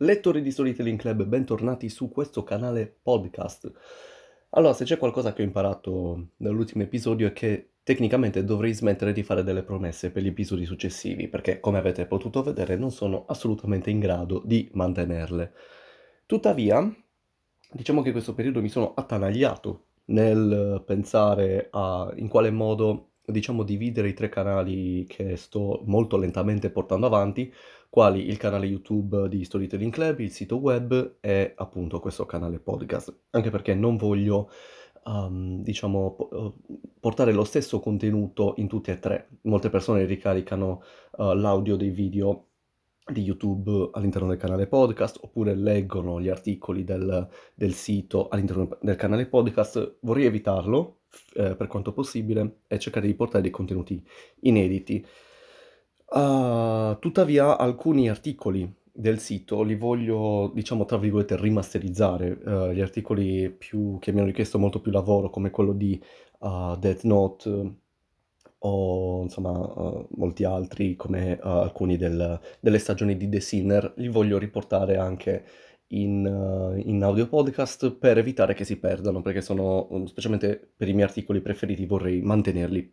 Lettori di Storytelling Club, bentornati su questo canale podcast. Allora, se c'è qualcosa che ho imparato nell'ultimo episodio è che tecnicamente dovrei smettere di fare delle promesse per gli episodi successivi, perché come avete potuto vedere non sono assolutamente in grado di mantenerle. Tuttavia, diciamo che in questo periodo mi sono attanagliato nel pensare a in quale modo diciamo, dividere i tre canali che sto molto lentamente portando avanti, quali il canale YouTube di Storytelling Club, il sito web e appunto questo canale podcast. Anche perché non voglio, um, diciamo, po- portare lo stesso contenuto in tutti e tre. Molte persone ricaricano uh, l'audio dei video di YouTube all'interno del canale podcast oppure leggono gli articoli del, del sito all'interno del canale podcast. Vorrei evitarlo eh, per quanto possibile e cercare di portare dei contenuti inediti. Uh, tuttavia alcuni articoli del sito li voglio, diciamo, tra virgolette, rimasterizzare. Uh, gli articoli più, che mi hanno richiesto molto più lavoro, come quello di uh, Death Note o insomma uh, molti altri, come alcuni del, delle stagioni di The Sinner, li voglio riportare anche in, in, audio podcast per evitare che si perdano, perché sono, specialmente per i miei articoli preferiti, vorrei mantenerli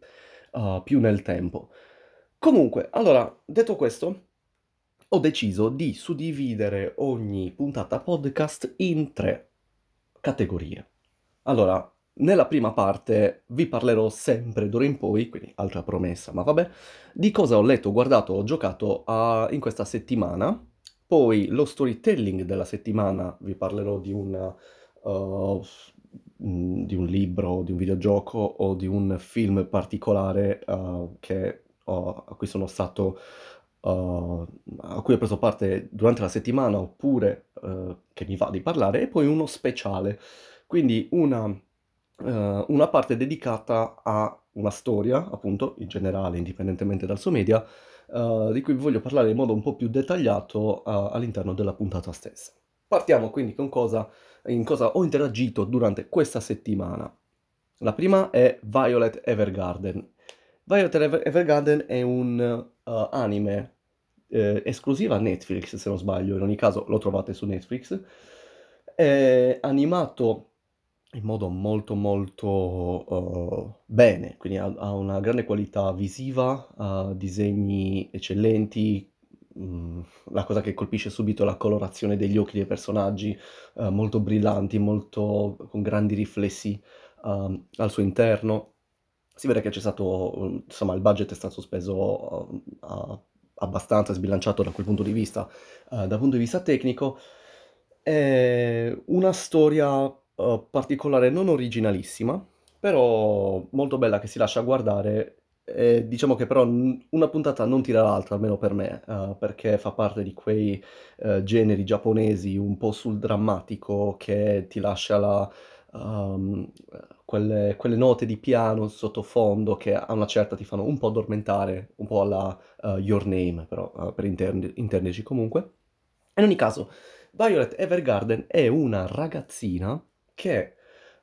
uh, più nel tempo. Comunque, allora, detto questo, ho deciso di suddividere ogni puntata podcast in tre categorie. Allora, nella prima parte vi parlerò sempre d'ora in poi, quindi altra promessa, ma vabbè, di cosa ho letto, guardato, ho giocato uh, in questa settimana poi lo storytelling della settimana, vi parlerò di un, uh, di un libro, di un videogioco o di un film particolare uh, che, uh, a cui sono stato a cui ho preso parte durante la settimana oppure che mi va di parlare e poi uno speciale, quindi una, una parte dedicata a una storia, appunto, in generale, indipendentemente dal suo media, uh, di cui vi voglio parlare in modo un po' più dettagliato uh, all'interno della puntata stessa. Partiamo quindi con cosa, in cosa ho interagito durante questa settimana. La prima è Violet Evergarden. Violet Evergarden è un uh, anime eh, esclusiva Netflix, se non sbaglio, in ogni caso lo trovate su Netflix. È animato in modo molto molto uh, bene, quindi ha, ha, una grande qualità visiva, ha disegni eccellenti, mm, la cosa che colpisce subito è la colorazione degli occhi dei personaggi, uh, molto brillanti, molto, con grandi riflessi uh, al suo interno. Si vede che c'è stato, insomma, il budget è stato speso abbastanza sbilanciato da quel punto di vista, dal punto di vista tecnico. È una storia uh, particolare, non originalissima, però molto bella che si lascia guardare. E diciamo che però una puntata non tira l'altra, almeno per me, uh, perché fa parte di quei uh, generi giapponesi un po' sul drammatico che ti lascia la, um, quelle, quelle, note di piano sottofondo che a una certa ti fanno un po' addormentare, un po' alla uh, Your Name, però per interne, intenderci comunque. In ogni caso, Violet Evergarden è una ragazzina che,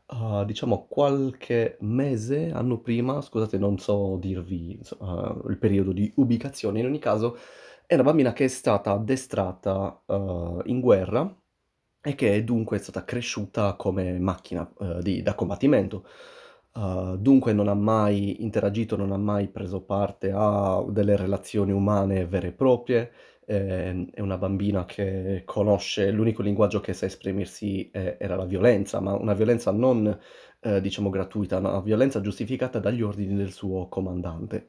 uh, diciamo, qualche mese, anno prima, scusate, non so dirvi uh, il periodo di ubicazione, in ogni caso, è una bambina che è stata addestrata uh, in guerra e che dunque è stata cresciuta come macchina di, da combattimento. Uh, dunque non ha mai interagito, non ha mai preso parte a delle relazioni umane vere e proprie, eh, è una bambina che conosce, l'unico linguaggio che sa esprimersi eh, era la violenza, ma una violenza non, eh, diciamo, gratuita, una violenza giustificata dagli ordini del suo comandante,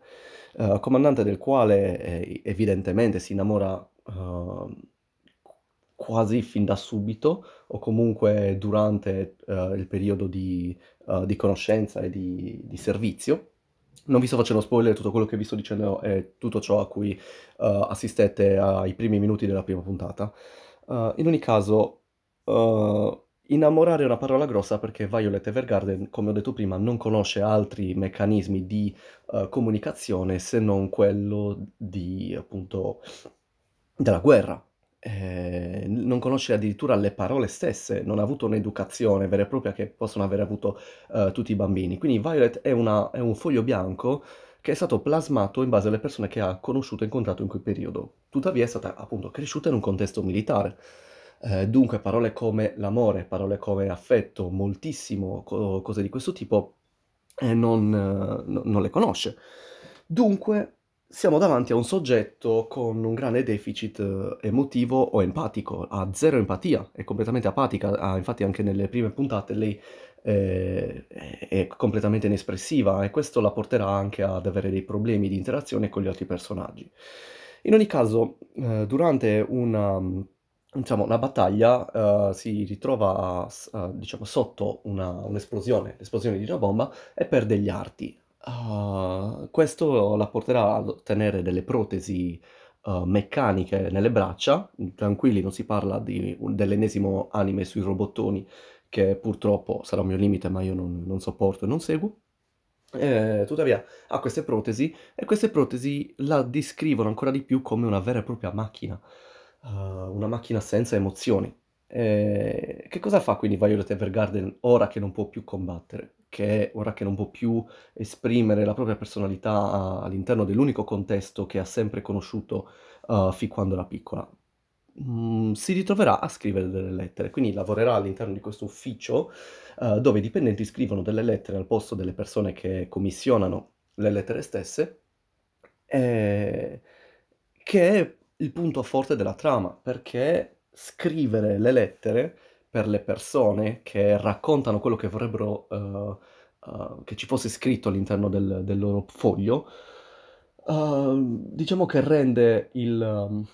uh, comandante del quale eh, evidentemente si innamora uh, quasi fin da subito o comunque durante uh, il periodo di, di conoscenza e di, di servizio non vi sto facendo spoiler, tutto quello che vi sto dicendo è tutto ciò a cui uh, assistete ai primi minuti della prima puntata. Uh, in ogni caso, uh, innamorare è una parola grossa perché Violet Evergarden, come ho detto prima, non conosce altri meccanismi di comunicazione se non quello di, appunto, della guerra eh, non conosce addirittura le parole stesse, non ha avuto un'educazione vera e propria che possono aver avuto uh, tutti i bambini. Quindi Violet è, una, è, un foglio bianco che è stato plasmato in base alle persone che ha conosciuto e incontrato in quel periodo. Tuttavia è stata appunto cresciuta in un contesto militare. Eh, dunque parole come l'amore, parole come affetto, moltissimo, co- cose di questo tipo, eh, non, eh, non le conosce. Dunque siamo davanti a un soggetto con un grande deficit eh, emotivo o empatico, ha zero empatia, è completamente apatica, ha, infatti anche nelle prime puntate lei eh, è completamente inespressiva e questo la porterà anche ad avere dei problemi di interazione con gli altri personaggi. In ogni caso, eh, durante una, diciamo, una battaglia uh, si ritrova uh, diciamo, sotto una, un'esplosione, l'esplosione di una bomba e perde gli arti. Uh, questo la porterà ad ottenere delle protesi uh, meccaniche nelle braccia, tranquilli, non si parla di, dell'ennesimo anime sui robottoni, che purtroppo sarà un mio limite, ma io non, non sopporto e non seguo. Eh, tuttavia ha queste protesi e queste protesi la descrivono ancora di più come una vera e propria macchina, uh, una macchina senza emozioni. Eh, che cosa fa quindi Violet Evergarden ora che non può più combattere? Che ora che non può più esprimere la propria personalità all'interno dell'unico contesto che ha sempre conosciuto uh, fin quando era piccola? Mm, si ritroverà a scrivere delle lettere, quindi lavorerà all'interno di questo ufficio uh, dove i dipendenti scrivono delle lettere al posto delle persone che commissionano le lettere stesse, eh, che è il punto forte della trama, perché scrivere le lettere per le persone che raccontano quello che vorrebbero uh, uh, che ci fosse scritto all'interno del, del loro foglio, uh, diciamo che rende il, um,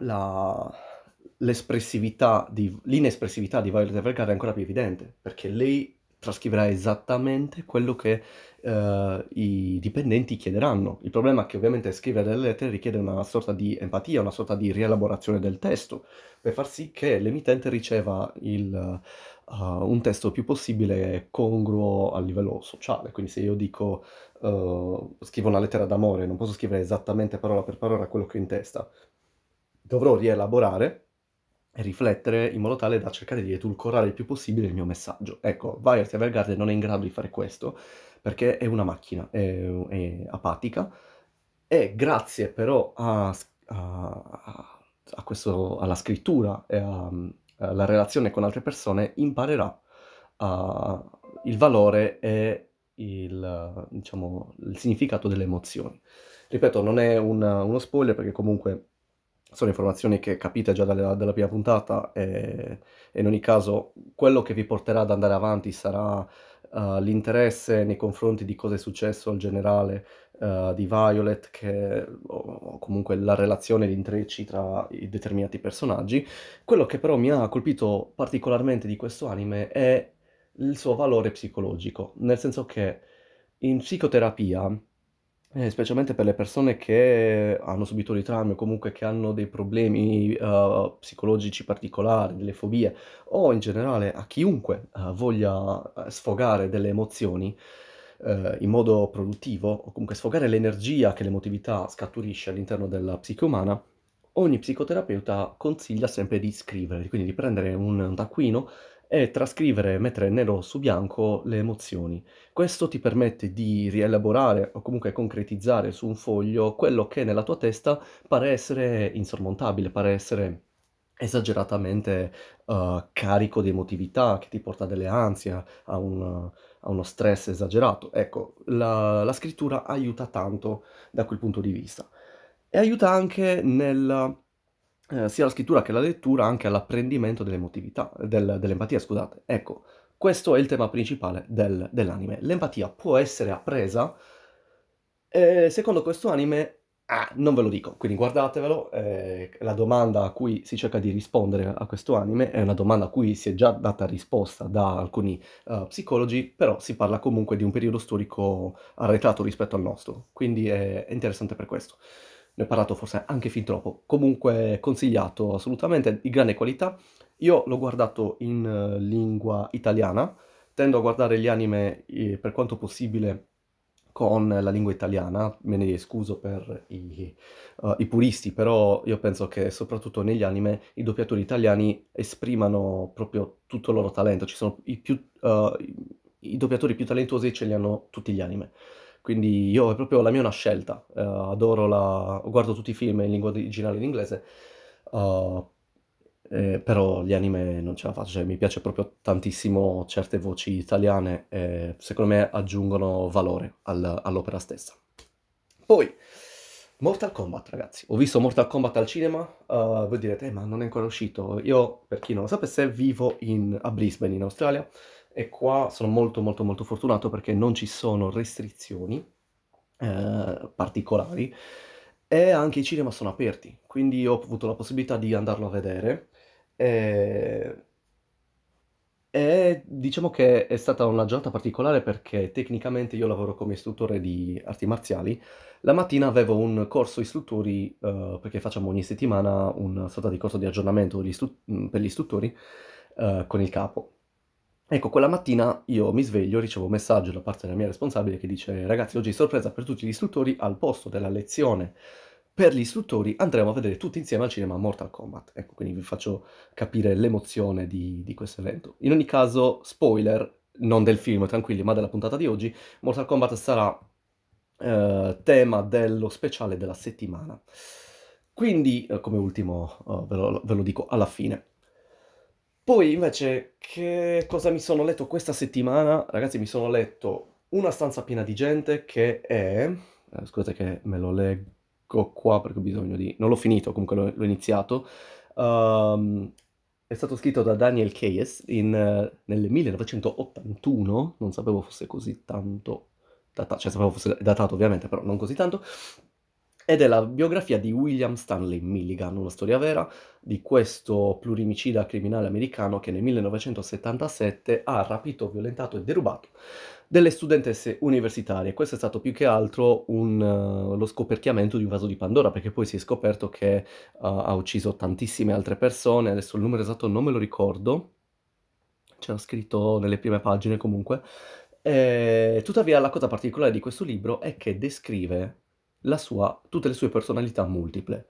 la, l'espressività di, l'inespressività di Violet Evergarden ancora più evidente, perché lei trascriverà esattamente quello che uh, i dipendenti chiederanno. Il problema è che ovviamente scrivere delle lettere richiede una sorta di empatia, una sorta di rielaborazione del testo, per far sì che l'emittente riceva il, uh, un testo più possibile congruo a livello sociale. Quindi se io dico uh, scrivo una lettera d'amore, non posso scrivere esattamente parola per parola quello che ho in testa. Dovrò rielaborare riflettere in modo tale da cercare di edulcorare il più possibile il mio messaggio. Ecco, Violet Evergarden non è in grado di fare questo perché è una macchina, è, è apatica e grazie però a, a, a questo, alla scrittura e alla relazione con altre persone imparerà il valore e il, diciamo, il significato delle emozioni. Ripeto, non è un, uno spoiler perché comunque sono informazioni che capite già dalla, dalla prima puntata e, e, in ogni caso quello che vi porterà ad andare avanti sarà uh, l'interesse nei confronti di cosa è successo al generale uh, di Violet che, o comunque la relazione, gli intrecci tra i determinati personaggi. Quello che però mi ha colpito particolarmente di questo anime è il suo valore psicologico, nel senso che in psicoterapia eh, specialmente per le persone che hanno subito dei traumi o comunque che hanno dei problemi uh, psicologici particolari, delle fobie, o in generale a chiunque uh, voglia eh, sfogare delle emozioni uh, in modo produttivo, o comunque sfogare l'energia che l'emotività scaturisce all'interno della psiche umana, ogni psicoterapeuta consiglia sempre di scrivere, quindi di prendere un taccuino è trascrivere, mettere nero su bianco le emozioni. Questo ti permette di rielaborare o comunque concretizzare su un foglio quello che nella tua testa pare essere insormontabile, pare essere esageratamente uh, carico di emotività, che ti porta delle ansie, a, un, a uno stress esagerato. Ecco, la, la, scrittura aiuta tanto da quel punto di vista. E aiuta anche nel eh, sia la scrittura che la lettura anche all'apprendimento dell'emotività, del, dell'empatia, scusate. Ecco, questo è il tema principale del, dell'anime. L'empatia può essere appresa, e secondo questo anime, ah, non ve lo dico, quindi guardatevelo, eh, la domanda a cui si cerca di rispondere a questo anime è una domanda a cui si è già data risposta da alcuni uh, psicologi, però si parla comunque di un periodo storico arretrato rispetto al nostro, quindi è interessante per questo ne ho parlato forse anche fin troppo, comunque consigliato assolutamente, di grande qualità. Io l'ho guardato in uh, lingua italiana, tendo a guardare gli anime eh, per quanto possibile con la lingua italiana, me ne scuso per i, uh, i, puristi, però io penso che soprattutto negli anime i doppiatori italiani esprimano proprio tutto il loro talento, ci sono i, più, uh, i doppiatori più talentuosi ce li hanno tutti gli anime. Quindi io è proprio la mia una scelta, uh, adoro la... guardo tutti i film in lingua originale in inglese, uh, eh, però gli anime non ce la faccio, cioè mi piace proprio tantissimo certe voci italiane e secondo me aggiungono valore al, all'opera stessa. Poi, Mortal Kombat ragazzi, ho visto Mortal Kombat al cinema, uh, voi direte eh, ma non è ancora uscito, io per chi non lo sapesse vivo in, a Brisbane in Australia e qua sono molto molto molto fortunato perché non ci sono restrizioni eh, particolari e anche i cinema sono aperti, quindi ho avuto la possibilità di andarlo a vedere e, e diciamo che è stata una giornata particolare perché tecnicamente io lavoro come istruttore di arti marziali. La mattina avevo un corso istruttori, uh, perché facciamo ogni settimana una sorta di corso di aggiornamento per gli istruttori uh, con il capo. Ecco, quella mattina io mi sveglio, ricevo un messaggio da parte della mia responsabile che dice ragazzi oggi sorpresa per tutti gli istruttori, al posto della lezione per gli istruttori andremo a vedere tutti insieme al cinema Mortal Kombat. Ecco, quindi vi faccio capire l'emozione di, di questo evento. In ogni caso, spoiler, non del film, tranquilli, ma della puntata di oggi, Mortal Kombat sarà eh, tema dello speciale della settimana. Quindi, eh, come ultimo, eh, ve, lo, ve lo dico alla fine. Poi invece, che cosa mi sono letto questa settimana? Ragazzi, mi sono letto Una stanza piena di gente che è... Eh, scusate che me lo leggo qua perché ho bisogno di... Non l'ho finito, comunque l'ho, l'ho iniziato. Um, è stato scritto da Daniel Keyes in, nel 1981, non sapevo fosse così tanto datato, cioè sapevo fosse datato ovviamente, però non così tanto ed è la biografia di William Stanley Milligan, una storia vera di questo plurimicida criminale americano che nel 1977 ha rapito, violentato e derubato delle studentesse universitarie. Questo è stato più che altro un, uh, lo scoperchiamento di un vaso di Pandora, perché poi si è scoperto che uh, ha ucciso tantissime altre persone, adesso il numero esatto non me lo ricordo, c'era scritto nelle prime pagine comunque. E, tuttavia la cosa particolare di questo libro è che descrive sua, tutte le sue personalità multiple.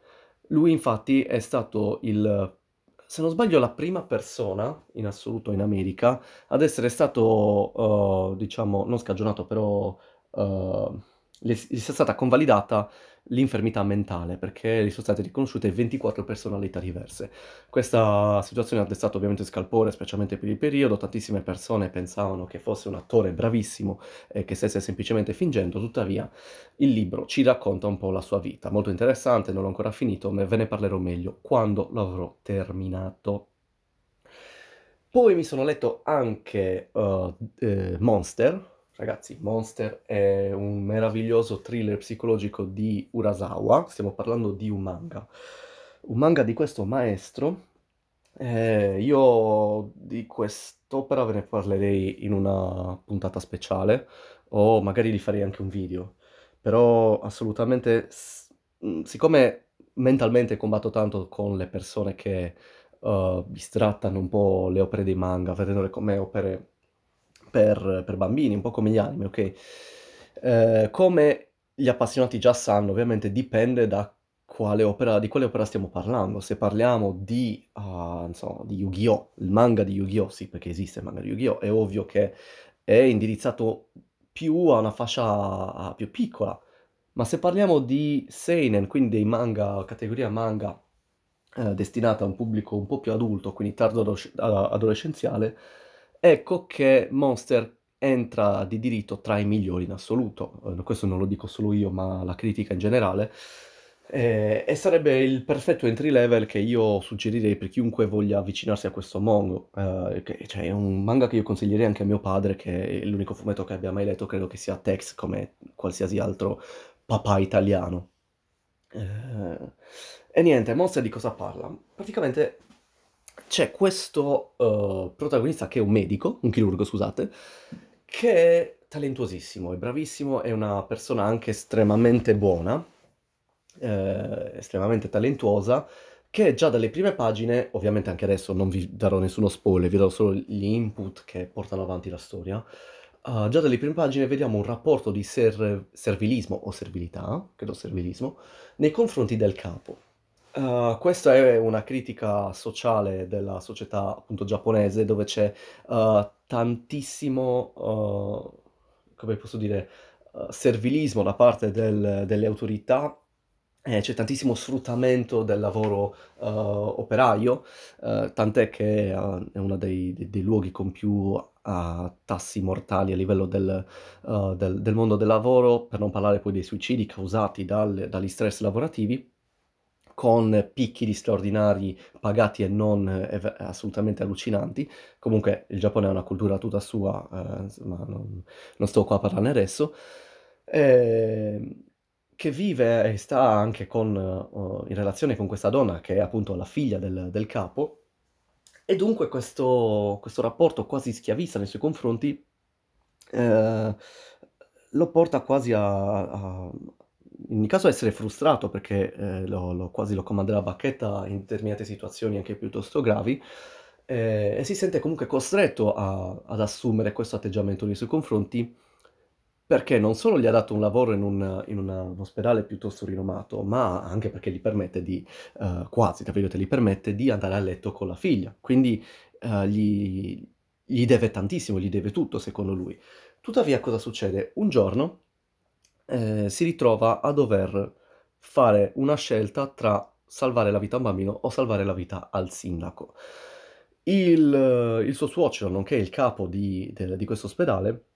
Lui infatti è stato il, se non sbaglio, la prima persona in assoluto in America ad essere stato, uh, diciamo, non scagionato, però uh, gli è stata convalidata l'infermità mentale perché gli sono state riconosciute 24 personalità diverse. Questa situazione ha destato ovviamente scalpore, specialmente per il periodo, tantissime persone pensavano che fosse un attore bravissimo e che stesse semplicemente fingendo, tuttavia il libro ci racconta un po' la sua vita, molto interessante, non l'ho ancora finito, ma ve ne parlerò meglio quando l'avrò terminato. Poi mi sono letto anche uh, eh, Monster, Ragazzi, Monster è un meraviglioso thriller psicologico di Urasawa, stiamo parlando di un manga. Un manga di questo maestro. Eh, io di quest'opera ve ne parlerei in una puntata speciale, o magari gli farei anche un video. Però assolutamente, mm, siccome mentalmente combatto tanto con le persone che uh, bistrattano un po' le opere dei manga, vedendole come opere per, per bambini, un po' come gli anime, ok? Eh, come gli appassionati già sanno, ovviamente dipende da quale opera, di quale opera stiamo parlando. Se parliamo di, uh, insomma, di Yu-Gi-Oh!, il manga di Yu-Gi-Oh!, sì, perché esiste il manga di Yu-Gi-Oh!, è ovvio che è indirizzato più a una fascia più piccola. Ma se parliamo di Seinen, quindi dei manga, categoria manga eh, destinata a un pubblico un po' più adulto, quindi tardo adolescenziale, ecco che Monster entra di diritto tra i migliori in assoluto. Eh, questo non lo dico solo io, ma la critica in generale. Eh, e sarebbe il perfetto entry level che io suggerirei per chiunque voglia avvicinarsi a questo mondo. Eh, che, cioè, è un manga che io consiglierei anche a mio padre, che è l'unico fumetto che abbia mai letto, credo che sia Tex come qualsiasi altro papà italiano. Eh, e niente, Monster di cosa parla? Praticamente c'è questo uh, protagonista che è un medico, un chirurgo, scusate, che è talentuosissimo, è bravissimo, è una persona anche estremamente buona, eh, estremamente talentuosa, che già dalle prime pagine, ovviamente anche adesso non vi darò nessuno spoiler, vi darò solo gli input che portano avanti la storia, uh, già dalle prime pagine vediamo un rapporto di ser- servilismo o servilità, credo servilismo, nei confronti del capo. Uh, questa è una critica sociale della società appunto giapponese dove c'è uh, tantissimo, uh, come posso dire, uhm, servilismo da parte del delle autorità, ehm, c'è tantissimo sfruttamento del lavoro, uhm, operaio, uhm, tant'è che, uhm, è uno dei de dei luoghi con più, uhm, tassi mortali a livello del uhm, del del mondo del lavoro, per non parlare poi dei suicidi causati dal dagli stress lavorativi, con picchi di straordinari pagati e non eve assolutamente allucinanti. Comunque il Giappone ha una cultura tutta sua, uhm, insomma non non sto qua a parlarne adesso, ehm, che vive e sta anche con uhm, in relazione con questa donna che è appunto la figlia del del capo, e dunque questo questo rapporto quasi schiavista nei suoi confronti, ehm, lo porta quasi a a in ogni caso essere frustrato perché, ehm, lo lo quasi lo comanda alla bacchetta in determinate situazioni anche piuttosto gravi, ehm, e si sente comunque costretto a ad assumere questo atteggiamento nei suoi confronti, perché non solo gli ha dato un lavoro in un in una un ospedale piuttosto rinomato, ma anche perché gli permette di uhm, quasi tra virgolette, "gli permette" di andare a letto con la figlia. Quindi, uhm, gli gli deve tantissimo, gli deve tutto secondo lui. Tuttavia cosa succede? Un giorno, ehm, si ritrova a dover fare una scelta tra salvare la vita a un bambino o salvare la vita al sindaco. Il il suo suocero, nonché il capo di del di questo ospedale,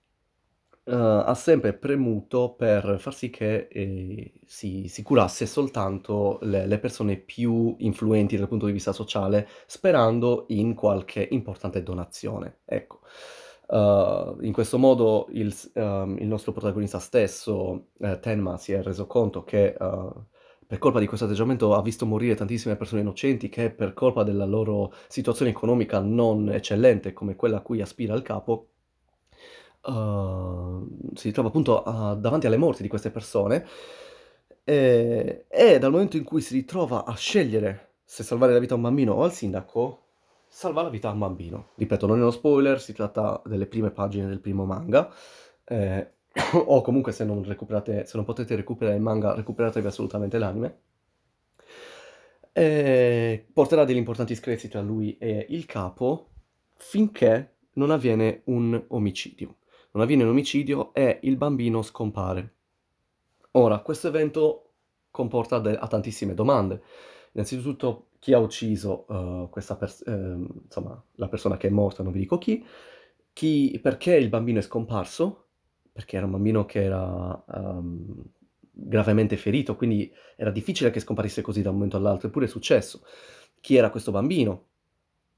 uhm, ha sempre premuto per far sì che, ehm, si si curasse soltanto le le persone più influenti dal punto di vista sociale, sperando in qualche importante donazione, ecco. Uhm, in questo modo il s uhm, il nostro protagonista stesso, ehm, Tenma, si è reso conto che, uhm, per colpa di questo atteggiamento ha visto morire tantissime persone innocenti che per colpa della loro situazione economica non eccellente come quella a cui aspira il capo, uhm, si ritrova appunto a davanti alle morti di queste persone, ehm, e dal momento in cui si ritrova a scegliere se salvare la vita a un bambino o al sindaco, salva la vita a un bambino. Ripeto, non è uno spoiler, si tratta delle prime pagine del primo manga, ehm, o comunque se non se non potete recuperare il manga, recuperatevi assolutamente l'anime. Ehm, porterà degli importanti screzi tra lui e il capo, finché non avviene un omicidio. Non avviene un omicidio e il bambino scompare. Ora, questo evento comporta de ha tantissime domande. Innanzitutto chi ha ucciso, uhm, questa pers ehm, insomma la persona che è morta, non vi dico chi, chi perché il bambino è scomparso, perché era un bambino che era, uhm, gravemente ferito, quindi era difficile che scomparisse così da un momento all'altro, eppure è successo. Chi era questo bambino?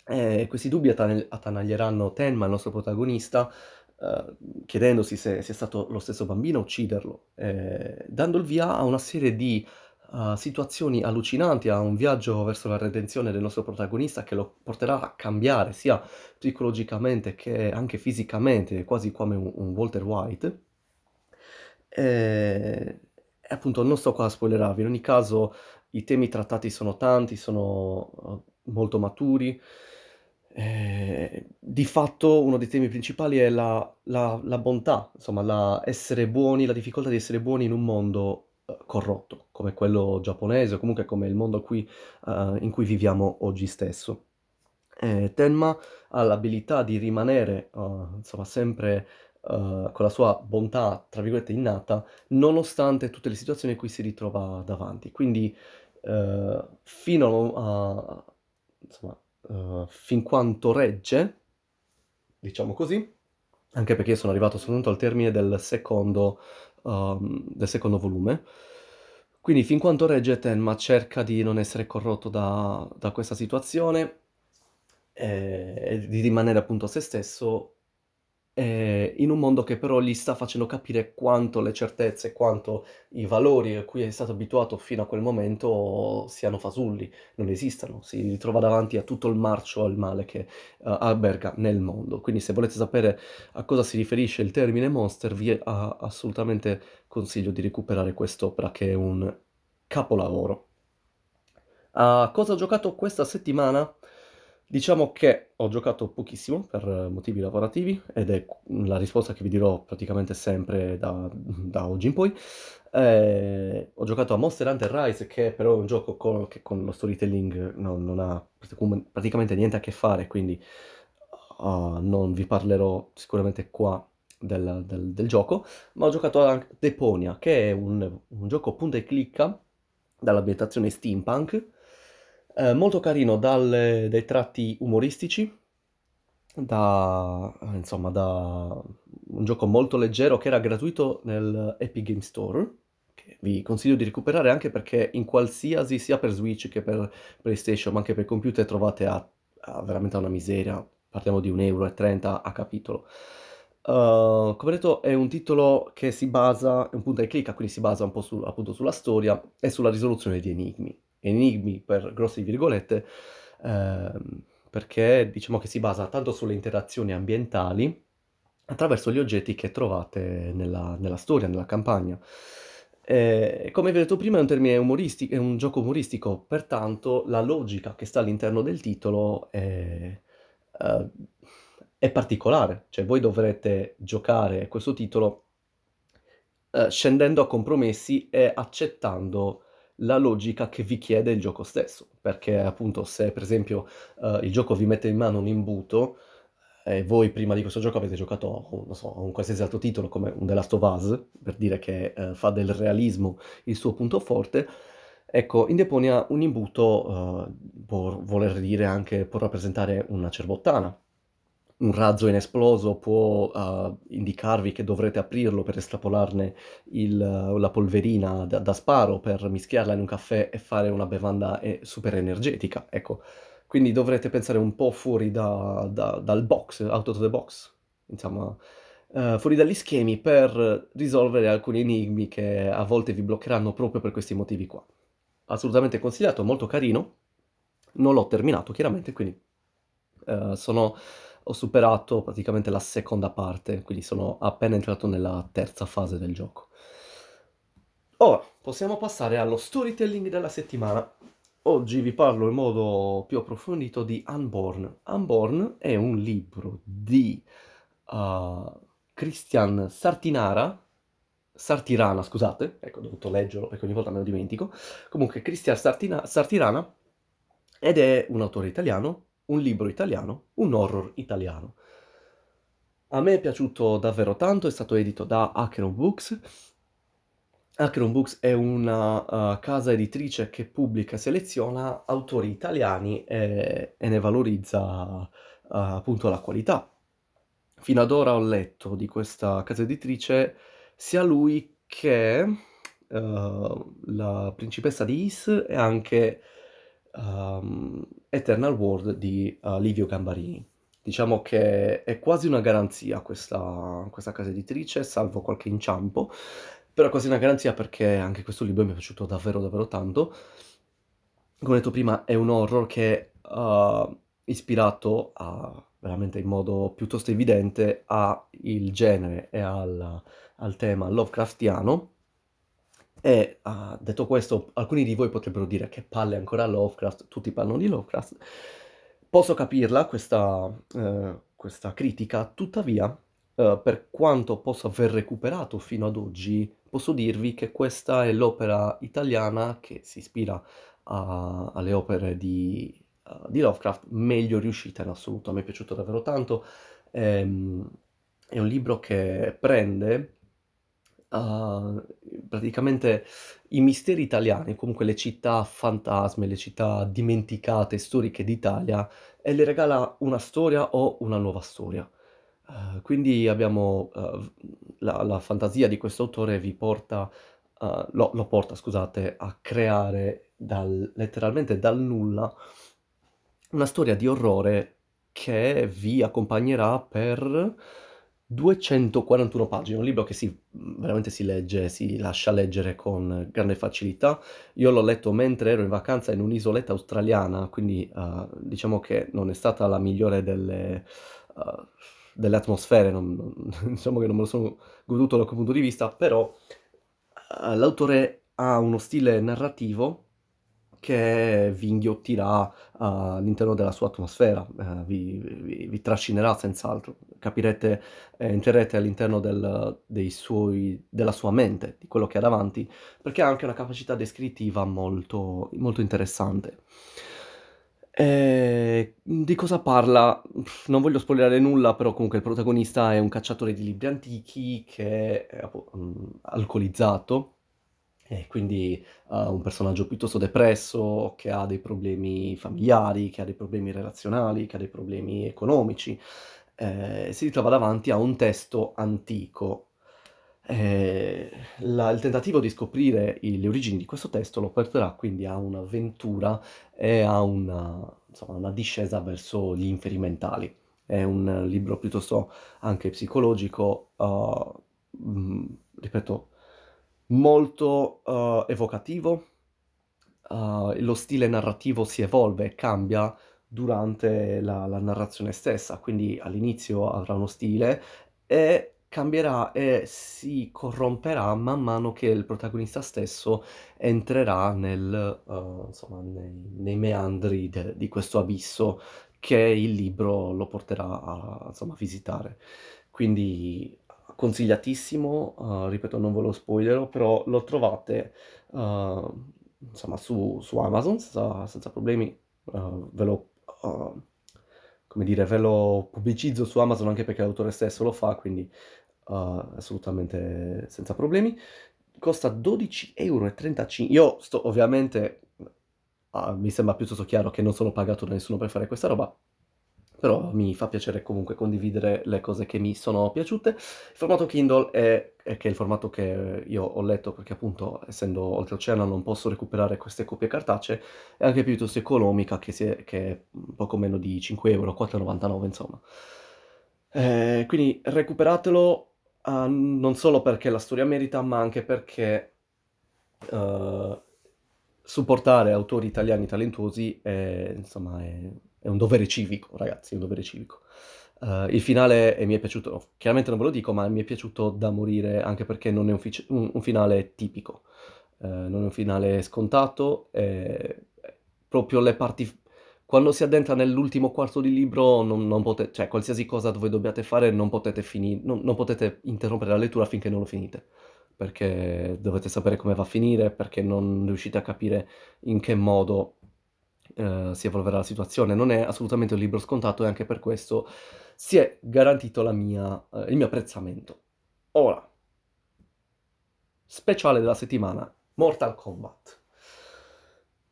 E questi dubbi attanagl attanaglieranno Tenma, il nostro protagonista, uhm, chiedendosi se sia stato lo stesso bambino a ucciderlo, ehm, dando il via a una serie di, uhm, situazioni allucinanti, a un viaggio verso la redenzione del nostro protagonista che lo porterà a cambiare sia psicologicamente che anche fisicamente, quasi come un un Walter White. Ehm, e appunto non sto qua a spoilerarvi, in ogni caso i temi trattati sono tanti, sono, uhm, molto maturi. Ehm, di fatto uno dei temi principali è la la la bontà, insomma la essere buoni, la difficoltà di essere buoni in un mondo, corrotto, come quello giapponese o comunque come il mondo cui uhm, in cui viviamo oggi stesso. Ehm, Tenma ha l'abilità di rimanere, uhm, insomma sempre, uhm, con la sua "bontà" tra virgolette "innata", nonostante tutte le situazioni a cui si ritrova davanti. Quindi, fino a insomma, fin quanto regge, diciamo così, anche perché sono arrivato soltanto al termine del secondo uhm, del secondo volume. Quindi fin quanto regge Tenma cerca di non essere corrotto da da questa situazione, ehm, e di rimanere appunto se stesso, ehm, in un mondo che però gli sta facendo capire quanto le certezze, quanto i valori a cui è stato abituato fino a quel momento siano fasulli, non esistano. Si ritrova davanti a tutto il marcio il male che, uhm, alberga nel mondo. Quindi se volete sapere a cosa si riferisce il termine monster, vi a assolutamente consiglio di recuperare quest'opera che è un capolavoro. A cosa ho giocato questa settimana? Diciamo che ho giocato pochissimo per motivi lavorativi ed è la risposta che vi dirò praticamente sempre da da oggi in poi. Ehm, ho giocato a Monster Hunter Rise che però è un gioco co che con lo storytelling non non ha praticamente niente a che fare, quindi, uhm, non vi parlerò sicuramente qua del, del, del gioco, ma ho giocato anche Deponia, che è un, un gioco punta e clicca dall'ambientazione steampunk, eh, molto carino dal, dai tratti umoristici, da, insomma, da un gioco molto leggero che era gratuito nel Epic Game Store, vi consiglio di recuperare anche perché in qualsiasi, sia per Switch che per PlayStation, ma anche per computer, trovate a, a veramente una miseria, parliamo di 1,30 euro a capitolo. Uh, come detto, è un titolo che si basa, è un punto e clicca, quindi si basa un po' su, appunto sulla storia e sulla risoluzione di enigmi. Enigmi per grosse virgolette, ehm, perché diciamo che si basa tanto sulle interazioni ambientali attraverso gli oggetti che trovate nella, nella storia, nella campagna. Eh, come vi ho detto prima, è un termine umoristico, è un gioco umoristico, pertanto la logica che sta all'interno del titolo è, uh, è particolare, cioè voi dovrete giocare questo titolo uh, scendendo a compromessi e accettando la logica che vi chiede il gioco stesso, perché appunto se per esempio uh, il gioco vi mette in mano un imbuto e voi prima di questo gioco avete giocato non so, a un qualsiasi altro titolo come The Last of Us, per dire che uh, fa del realismo il suo punto forte, ecco, in Deponia un imbuto uh, può voler dire anche, può rappresentare una cerbottana, un razzo inesploso può uh, indicarvi che dovrete aprirlo per estrapolarne il, la polverina da, da, sparo, per mischiarla in un caffè e fare una bevanda eh, super energetica. Ecco, quindi dovrete pensare un po' fuori da, da, dal box, out of the box, insomma, uh, fuori dagli schemi per risolvere alcuni enigmi che a volte vi bloccheranno proprio per questi motivi qua. Assolutamente consigliato, molto carino. Non l'ho terminato, chiaramente, quindi uh, sono ho superato praticamente la seconda parte, quindi sono appena entrato nella terza fase del gioco. Ora, possiamo passare allo storytelling della settimana. Oggi vi parlo in modo più approfondito di Unborn. Unborn è un libro di uh, Christian Sartinara, Sartirana, scusate, ecco, ho dovuto leggerlo perché ogni volta me lo dimentico. Comunque, Christian Sartina, Sartirana, ed è un autore italiano un libro italiano, un horror italiano. A me è piaciuto davvero tanto, è stato edito da Acheron Books. Acheron Books è una uh, casa editrice che pubblica e seleziona autori italiani e, e ne valorizza uh, appunto la qualità. Fino ad ora ho letto di questa casa editrice sia lui che uh, la principessa di Is e anche um, Eternal World di uh, Livio Gambarini. Diciamo che è quasi una garanzia questa, questa casa editrice, salvo qualche inciampo, però quasi una garanzia perché anche questo libro mi è piaciuto davvero davvero tanto. Come detto prima, è un horror che uh, ispirato a, veramente in modo piuttosto evidente al genere e al, al tema Lovecraftiano, e uh, detto questo, alcuni di voi potrebbero dire che palle ancora Lovecraft, tutti parlano di Lovecraft. Posso capirla questa, uh, questa critica, tuttavia, uh, per quanto posso aver recuperato fino ad oggi, posso dirvi che questa è l'opera italiana che si ispira a, alle opere di, di, Lovecraft meglio riuscita in assoluto. A me è piaciuto davvero tanto. Ehm, è un libro che prende uh, praticamente i misteri italiani, comunque le città fantasme, le città dimenticate, storiche d'Italia, e le regala una storia o una nuova storia. Uh, quindi abbiamo uh, la, la, fantasia di questo autore vi porta, lo, lo, porta, scusate, a creare dal, letteralmente dal nulla una storia di orrore che vi accompagnerà per 241 pagine, un libro che si, veramente si legge, si lascia leggere con grande facilità. Io l'ho letto mentre ero in vacanza in un'isoletta australiana, quindi uh, diciamo che non è stata la migliore delle, uh, delle atmosfere, non, non, diciamo che non me lo sono goduto da quel punto di vista, però uh, l'autore ha uno stile narrativo che vi inghiottirà uh, all'interno della sua atmosfera, uh, vi, vi, vi, trascinerà senz'altro, capirete, eh, entrerete all'interno del, suoi, della sua mente, di quello che ha davanti, perché ha anche una capacità descrittiva molto, molto interessante. E di cosa parla? Non voglio spoilerare nulla, però comunque il protagonista è un cacciatore di libri antichi che è alcolizzato e quindi uh, un personaggio piuttosto depresso, che ha dei problemi familiari, che ha dei problemi relazionali, che ha dei problemi economici. Eh, si ritrova davanti a un testo antico. Eh, la, il tentativo di scoprire i, le origini di questo testo lo porterà quindi a un'avventura e a una, insomma, una discesa verso gli inferi mentali. È un libro piuttosto anche psicologico, uh, mh, ripeto, molto uh, evocativo, uh, lo stile narrativo si evolve, cambia durante la, la, narrazione stessa, quindi all'inizio avrà uno stile e cambierà e si corromperà man mano che il protagonista stesso entrerà nel, uh, insomma, nei, nei, meandri de, di questo abisso che il libro lo porterà a insomma, visitare. Quindi consigliatissimo, uh, ripeto non ve lo spoilerò, però lo trovate uh, insomma su, su Amazon senza, senza problemi, uh, ve lo come dire, ve lo pubblicizzo su Amazon anche perché l'autore stesso lo fa, quindi assolutamente senza problemi. Costa 12,35 euro. Io sto ovviamente, mi sembra piuttosto chiaro che non sono pagato da nessuno per fare questa roba, però mi fa piacere comunque condividere le cose che mi sono piaciute. Il formato Kindle è, è che è il formato che io ho letto perché appunto essendo oltreoceano non posso recuperare queste copie cartacee, è anche piuttosto economica che, è, che è poco meno di 5 euro, 4,99 insomma. Eh, quindi recuperatelo uh, non solo perché la storia merita, ma anche perché uh, supportare autori italiani talentuosi è, insomma, è è un dovere civico, ragazzi, è un dovere civico. Uh, il finale mi è piaciuto, chiaramente non ve lo dico, ma mi è piaciuto da morire anche perché non è un, fic- un, un finale tipico, uh, non è un finale scontato, è... proprio le parti... Quando si addentra nell'ultimo quarto di libro, non, non potete, cioè qualsiasi cosa voi dobbiate fare, non potete, fini- non, non potete interrompere la lettura finché non lo finite perché dovete sapere come va a finire, perché non riuscite a capire in che modo eh, si evolverà la situazione. Non è assolutamente un libro scontato e anche per questo si è garantito mia, eh, il mio apprezzamento. Ora, speciale della settimana, Mortal Kombat.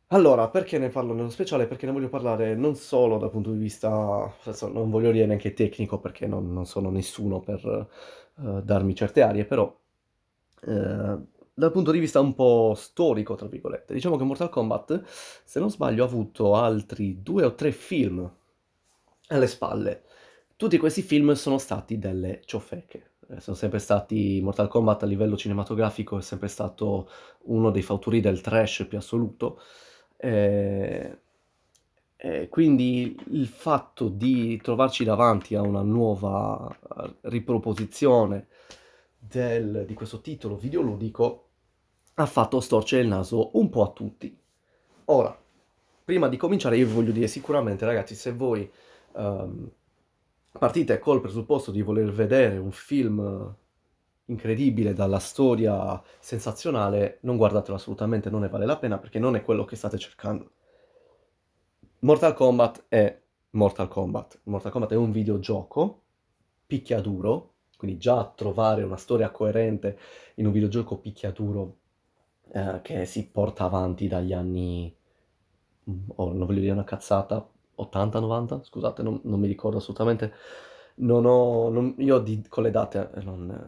Allora, perché ne parlo nello speciale? Perché ne voglio parlare non solo dal punto di vista, non voglio dire neanche tecnico perché non, non sono nessuno per uh, darmi certe arie, però uh, dal punto di vista un po' storico, tra virgolette. Diciamo che Mortal Kombat, se non sbaglio, ha avuto altri due o tre film alle spalle. Tutti questi film sono stati delle ciofeche. Eh, sono sempre stati Mortal Kombat a livello cinematografico, è sempre stato uno dei fautori del trash più assoluto. Eh, eh, quindi il fatto di trovarci davanti a una nuova eh, riproposizione del, di questo titolo videoludico ha fatto storcere il naso un po' a tutti. Ora, prima di cominciare io vi voglio dire sicuramente ragazzi, se voi um, partite col presupposto di voler vedere un film incredibile dalla storia sensazionale, non guardatelo assolutamente, non ne vale la pena perché non è quello che state cercando. Mortal Kombat è Mortal Kombat. Mortal Kombat è un videogioco picchiaduro, quindi già trovare una storia coerente in un videogioco picchiaduro eh, che si porta avanti dagli anni, oh, non voglio dire una cazzata, 80-90, scusate, non, non, mi ricordo assolutamente. Non ho, non, io di, con le date eh, non,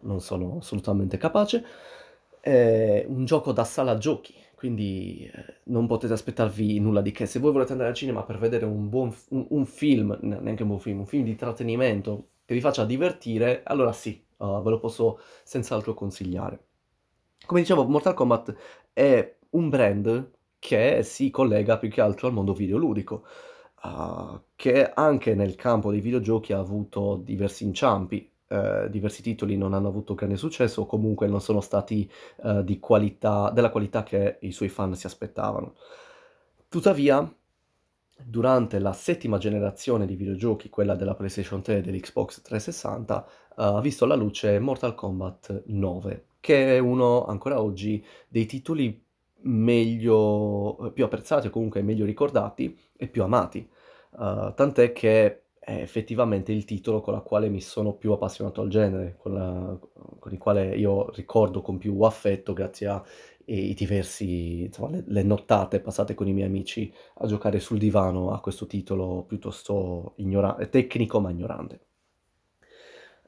non sono assolutamente capace. È un gioco da sala giochi, quindi eh, non potete aspettarvi nulla di che. Se voi volete andare al cinema per vedere un buon un, un film, neanche un buon film, un film di intrattenimento che vi faccia divertire, allora sì, uh, ve lo posso senz'altro consigliare. Come dicevo, Mortal Kombat è un brand che si collega più che altro al mondo videoludico, uh, che anche nel campo dei videogiochi ha avuto diversi inciampi. Uh, diversi titoli non hanno avuto grande successo o comunque non sono stati qualità, della qualità che i suoi fan si aspettavano. Tuttavia, durante la settima generazione di videogiochi, quella della PlayStation 3 e dell'Xbox 360, ha visto la luce Mortal Kombat 9 che è uno ancora oggi dei titoli meglio più apprezzati o comunque meglio ricordati e più amati. Uh, tant'è che è effettivamente il titolo con la quale mi sono più appassionato al genere, con, la, con il quale io ricordo con più affetto grazie ai diversi, insomma, le, le, nottate passate con i miei amici a giocare sul divano a questo titolo piuttosto ignora- tecnico ma ignorante.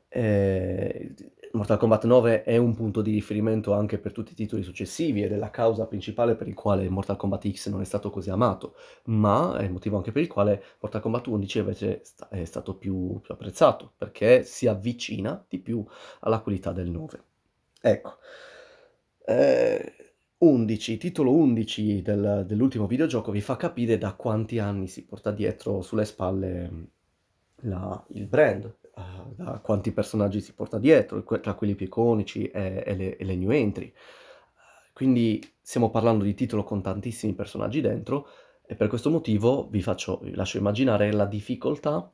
Eh, Mortal Kombat 9 è un punto di riferimento anche per tutti i titoli successivi ed è la causa principale per il quale Mortal Kombat X non è stato così amato, ma è il motivo anche per il quale Mortal Kombat 11 invece è stato più, più apprezzato, perché si avvicina di più alla qualità del 9. Ecco. Eh, 11, titolo 11 del, dell'ultimo videogioco vi fa capire da quanti anni si porta dietro sulle spalle la, il brand, uh, da quanti personaggi si porta dietro, tra quelli più iconici e, e, le, e le, new entry. Quindi stiamo parlando di titolo con tantissimi personaggi dentro e per questo motivo vi, faccio, vi lascio immaginare la difficoltà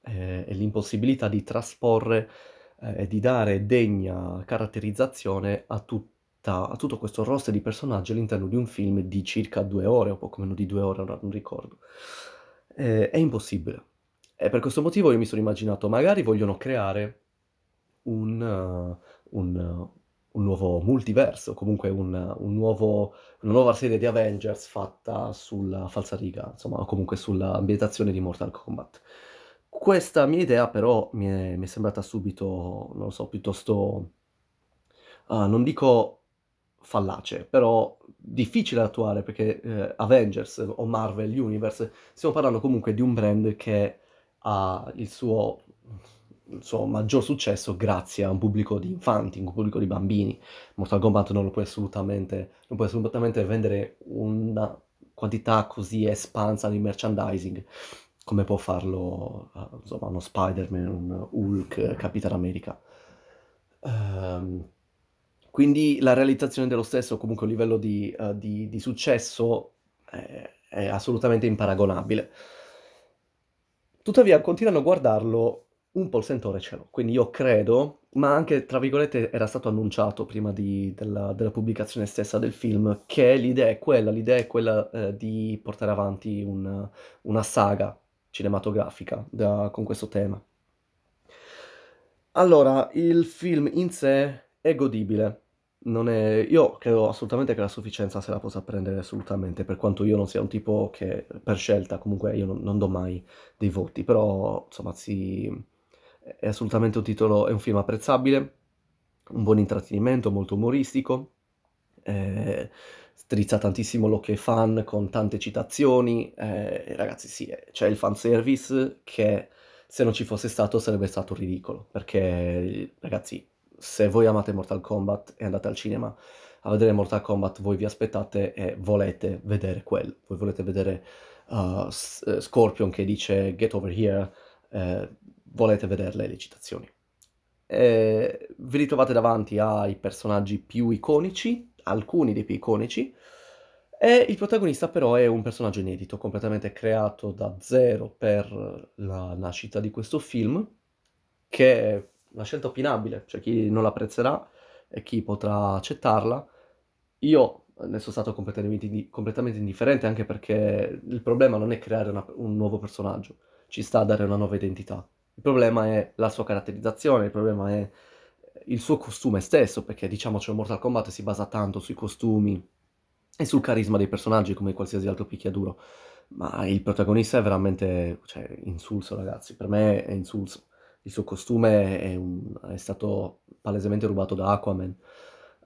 eh, e l'impossibilità di trasporre eh, e di dare degna caratterizzazione a, tutta, a tutto questo roster di personaggi all'interno di un film di circa due ore o poco meno di due ore, non ricordo. Eh, è impossibile. E per questo motivo io mi sono immaginato, magari vogliono creare un, uh, un, uh, un nuovo multiverso, comunque un, un nuovo, una nuova serie di Avengers fatta sulla falsariga, insomma, comunque sull'ambientazione di Mortal Kombat. Questa mia idea però mi è, mi è sembrata subito, non so, piuttosto, uh, non dico fallace, però difficile da attuare perché eh, Avengers o Marvel Universe, stiamo parlando comunque di un brand che ha il suo, il suo maggior successo grazie a un pubblico di infanti, un pubblico di bambini. Mortal Kombat non lo puoi assolutamente, non puoi assolutamente vendere una quantità così espansa di merchandising come può farlo uh, insomma, uno Spider-Man, un Hulk, Capitan America. Um, quindi la realizzazione dello stesso, comunque a livello di, uh, di, di successo, è, è assolutamente imparagonabile. Tuttavia continuano a guardarlo, un po' il sentore ce l'ho, quindi io credo, ma anche tra virgolette era stato annunciato prima di, della, della, pubblicazione stessa del film, che l'idea è quella, l'idea è quella eh, di portare avanti un, una saga cinematografica da, con questo tema. Allora, il film in sé è godibile, non è... Io credo assolutamente che la sufficienza se la possa prendere assolutamente, per quanto io non sia un tipo che per scelta, comunque io non, non do mai dei voti, però insomma si... è assolutamente un titolo, è un film apprezzabile, un buon intrattenimento, molto umoristico, eh, strizza tantissimo l'occhio ai fan con tante citazioni, eh, ragazzi sì, c'è il fanservice che se non ci fosse stato sarebbe stato ridicolo, perché ragazzi se voi amate Mortal Kombat e andate al cinema a vedere Mortal Kombat, voi vi aspettate e volete vedere quello. Voi volete vedere uh, Scorpion che dice Get over here, eh, volete vedere le citazioni. E vi ritrovate davanti ai personaggi più iconici, alcuni dei più iconici, e il protagonista però è un personaggio inedito, completamente creato da zero per la nascita di questo film, che una scelta opinabile, c'è chi non l'apprezzerà e chi potrà accettarla. Io ne sono stato completamente, completamente indifferente anche perché il problema non è creare una, un nuovo personaggio, ci sta a dare una nuova identità. Il problema è la sua caratterizzazione, il problema è il suo costume stesso, perché diciamoci Mortal Kombat si basa tanto sui costumi e sul carisma dei personaggi come qualsiasi altro picchiaduro. Ma il protagonista è veramente cioè, insulso, ragazzi. Per me è insulso il suo costume è, un, è stato palesemente rubato da Aquaman.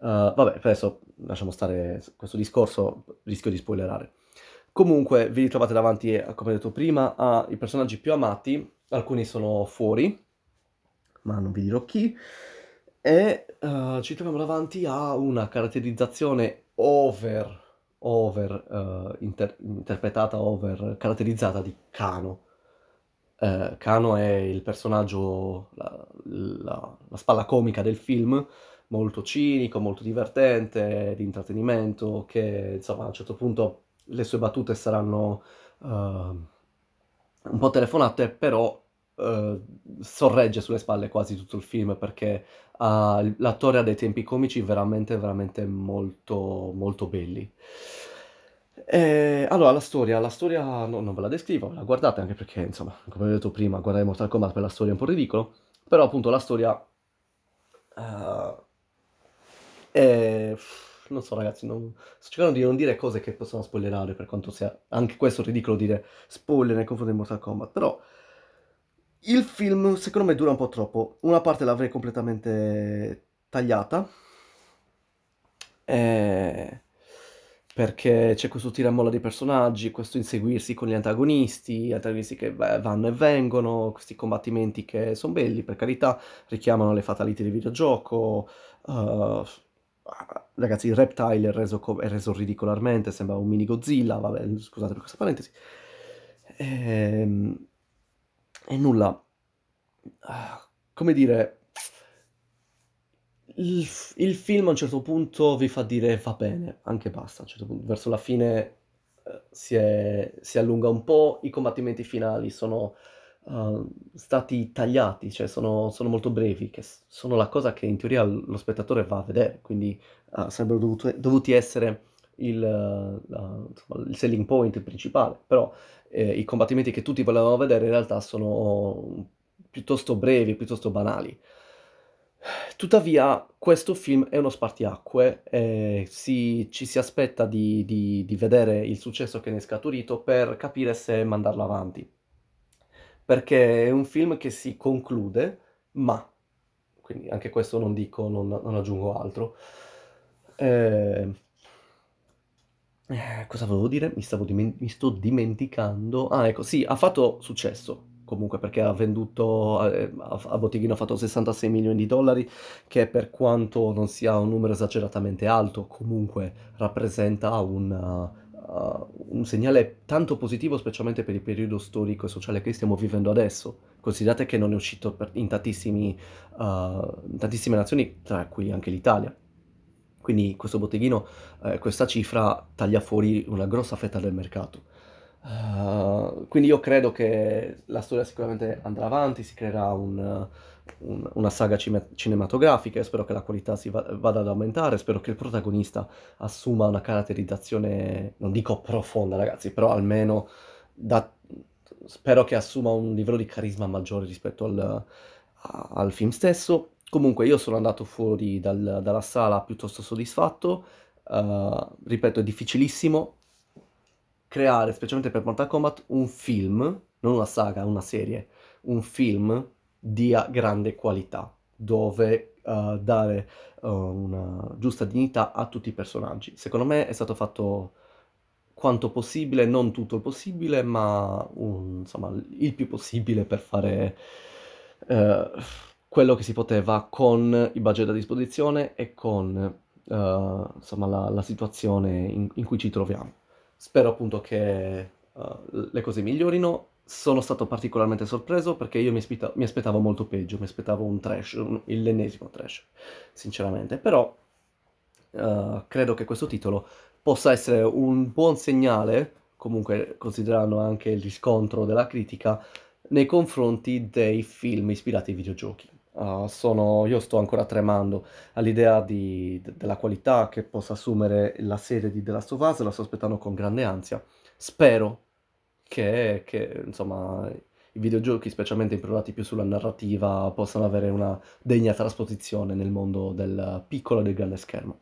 Uh, vabbè, adesso lasciamo stare questo discorso, rischio di spoilerare. Comunque vi ritrovate davanti, eh, come detto prima, ai personaggi più amati, alcuni sono fuori, ma non vi dirò chi, e uh, ci troviamo davanti a una caratterizzazione over, over, uh, inter- interpretata, over, caratterizzata di Kano eh, Kano è il personaggio, la, la, la, spalla comica del film, molto cinico, molto divertente, di intrattenimento, che insomma a un certo punto le sue battute saranno uh, un po' telefonate, però uh, sorregge sulle spalle quasi tutto il film perché l'attore ha dei tempi comici veramente, veramente molto, molto belli. E, allora, la storia, la storia no, non ve la descrivo, la guardate anche perché, insomma, come ho detto prima, guardare Mortal Kombat per la storia è un po' ridicolo, però appunto la storia... Uh, è non so ragazzi, non... sto cercando di non dire cose che possono spoilerare, per quanto sia anche questo ridicolo dire spoiler nei confronti di Mortal Kombat, però il film secondo me dura un po' troppo. Una parte l'avrei completamente tagliata, eh... perché c'è questo tiramolla dei personaggi, questo inseguirsi con gli antagonisti, gli antagonisti che vanno e vengono, questi combattimenti che sono belli, per carità, richiamano le fatality del videogioco. Uh ragazzi, il Reptile è reso, è reso ridicolarmente, sembra un mini Godzilla, vabbè, scusate per questa parentesi. E, ehm, e nulla, ah, come dire, il, il, film a un certo punto vi fa dire va bene, anche basta, a un certo punto, verso la fine eh, si, è, si allunga un po', i combattimenti finali sono uh, stati tagliati, cioè sono, sono, molto brevi, che sono la cosa che in teoria lo spettatore va a vedere, quindi uh, sarebbero dovuto, dovuti essere il, uh, insomma, il, selling point principale, però eh, i combattimenti che tutti volevano vedere in realtà sono piuttosto brevi, piuttosto banali. Tuttavia, questo film è uno spartiacque, e si, ci si aspetta di, di, di vedere il successo che ne è scaturito per capire se mandarlo avanti perché è un film che si conclude, ma, quindi anche questo non dico, non, non aggiungo altro. Eh, eh, cosa volevo dire? Mi, stavo dimen- mi sto dimenticando. Ah, ecco, sì, ha fatto successo comunque perché ha venduto eh, a botteghino ha fatto 66 milioni di dollari che per quanto non sia un numero esageratamente alto comunque rappresenta un, uh, un segnale tanto positivo, specialmente per il periodo storico e sociale che stiamo vivendo adesso. Considerate che non è uscito in, tantissimi, uh, in tantissime nazioni, tra cui anche l'Italia. Quindi questo botteghino, eh, questa cifra taglia fuori una grossa fetta del mercato. Uh, quindi io credo che la storia sicuramente andrà avanti, si creerà un, un, una saga cinematografica, spero che la qualità si va, vada ad aumentare, spero che il protagonista assuma una caratterizzazione, non dico profonda ragazzi, però almeno da, spero che assuma un livello di carisma maggiore rispetto al, al film stesso. Comunque io sono andato fuori dal, dalla sala piuttosto soddisfatto, uh, ripeto è difficilissimo creare, specialmente per Mortal Kombat, un film, non una saga, una serie, un film dia grande qualità, dove uh, dare uh, una giusta dignità a tutti i personaggi. Secondo me è stato fatto quanto possibile, non tutto il possibile, ma un, insomma, il più possibile per fare uh, quello che si poteva con i budget a disposizione e con insomma, la, la, situazione in, in, cui ci troviamo. Spero appunto che le cose migliorino sono stato particolarmente sorpreso perché io mi, aspetta- mi aspettavo molto peggio, mi aspettavo un trash, un, l'ennesimo trash, sinceramente. Però uh, credo che questo titolo possa essere un buon segnale, comunque considerando anche il riscontro della critica, nei confronti dei film ispirati ai videogiochi. Uh, sono, io sto ancora tremando all'idea di, de, della qualità che possa assumere la serie di The Last of Us, la sto aspettando con grande ansia. Spero che, che insomma i videogiochi, specialmente improntati più sulla narrativa, possano avere una degna trasposizione nel mondo del piccolo e del grande schermo.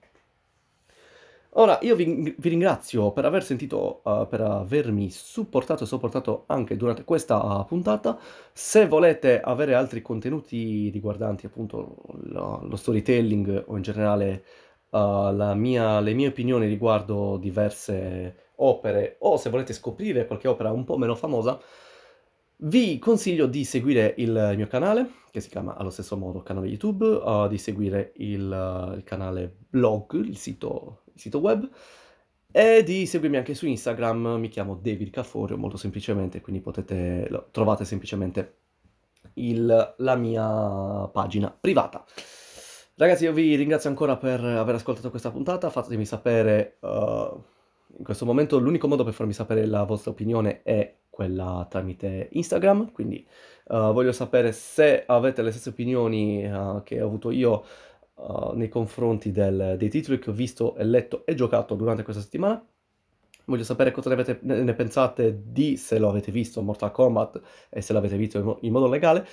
Ora, io vi, vi ringrazio per aver sentito, uh, per avermi supportato e sopportato anche durante questa puntata. Se volete avere altri contenuti riguardanti appunto lo, lo storytelling o in generale uh, mia, le mie opinioni riguardo diverse opere o se volete scoprire qualche opera un po' meno famosa, vi consiglio di seguire il mio canale, che si chiama allo stesso modo canale YouTube, uh, di seguire il, il, canale blog, il sito, sito web, e di seguirmi anche su Instagram, mi chiamo David Caforio molto semplicemente, quindi potete, trovate semplicemente il, la mia pagina privata. Ragazzi, io vi ringrazio ancora per aver ascoltato questa puntata, fatemi sapere... Uh, in questo momento l'unico modo per farmi sapere la vostra opinione è quella tramite Instagram, quindi uh, voglio sapere se avete le stesse opinioni uh, che ho avuto io uh, nei confronti del, dei titoli che ho visto e letto e giocato durante questa settimana. Voglio sapere cosa ne, avete, ne pensate di se lo avete visto Mortal Kombat e se l'avete visto in, in modo legale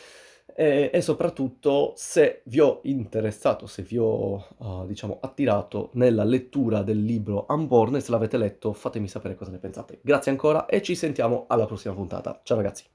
e, e, soprattutto se vi ho interessato, se vi ho uh, diciamo attirato nella lettura del libro Unborn e se l'avete letto fatemi sapere cosa ne pensate. Grazie ancora e ci sentiamo alla prossima puntata. Ciao ragazzi!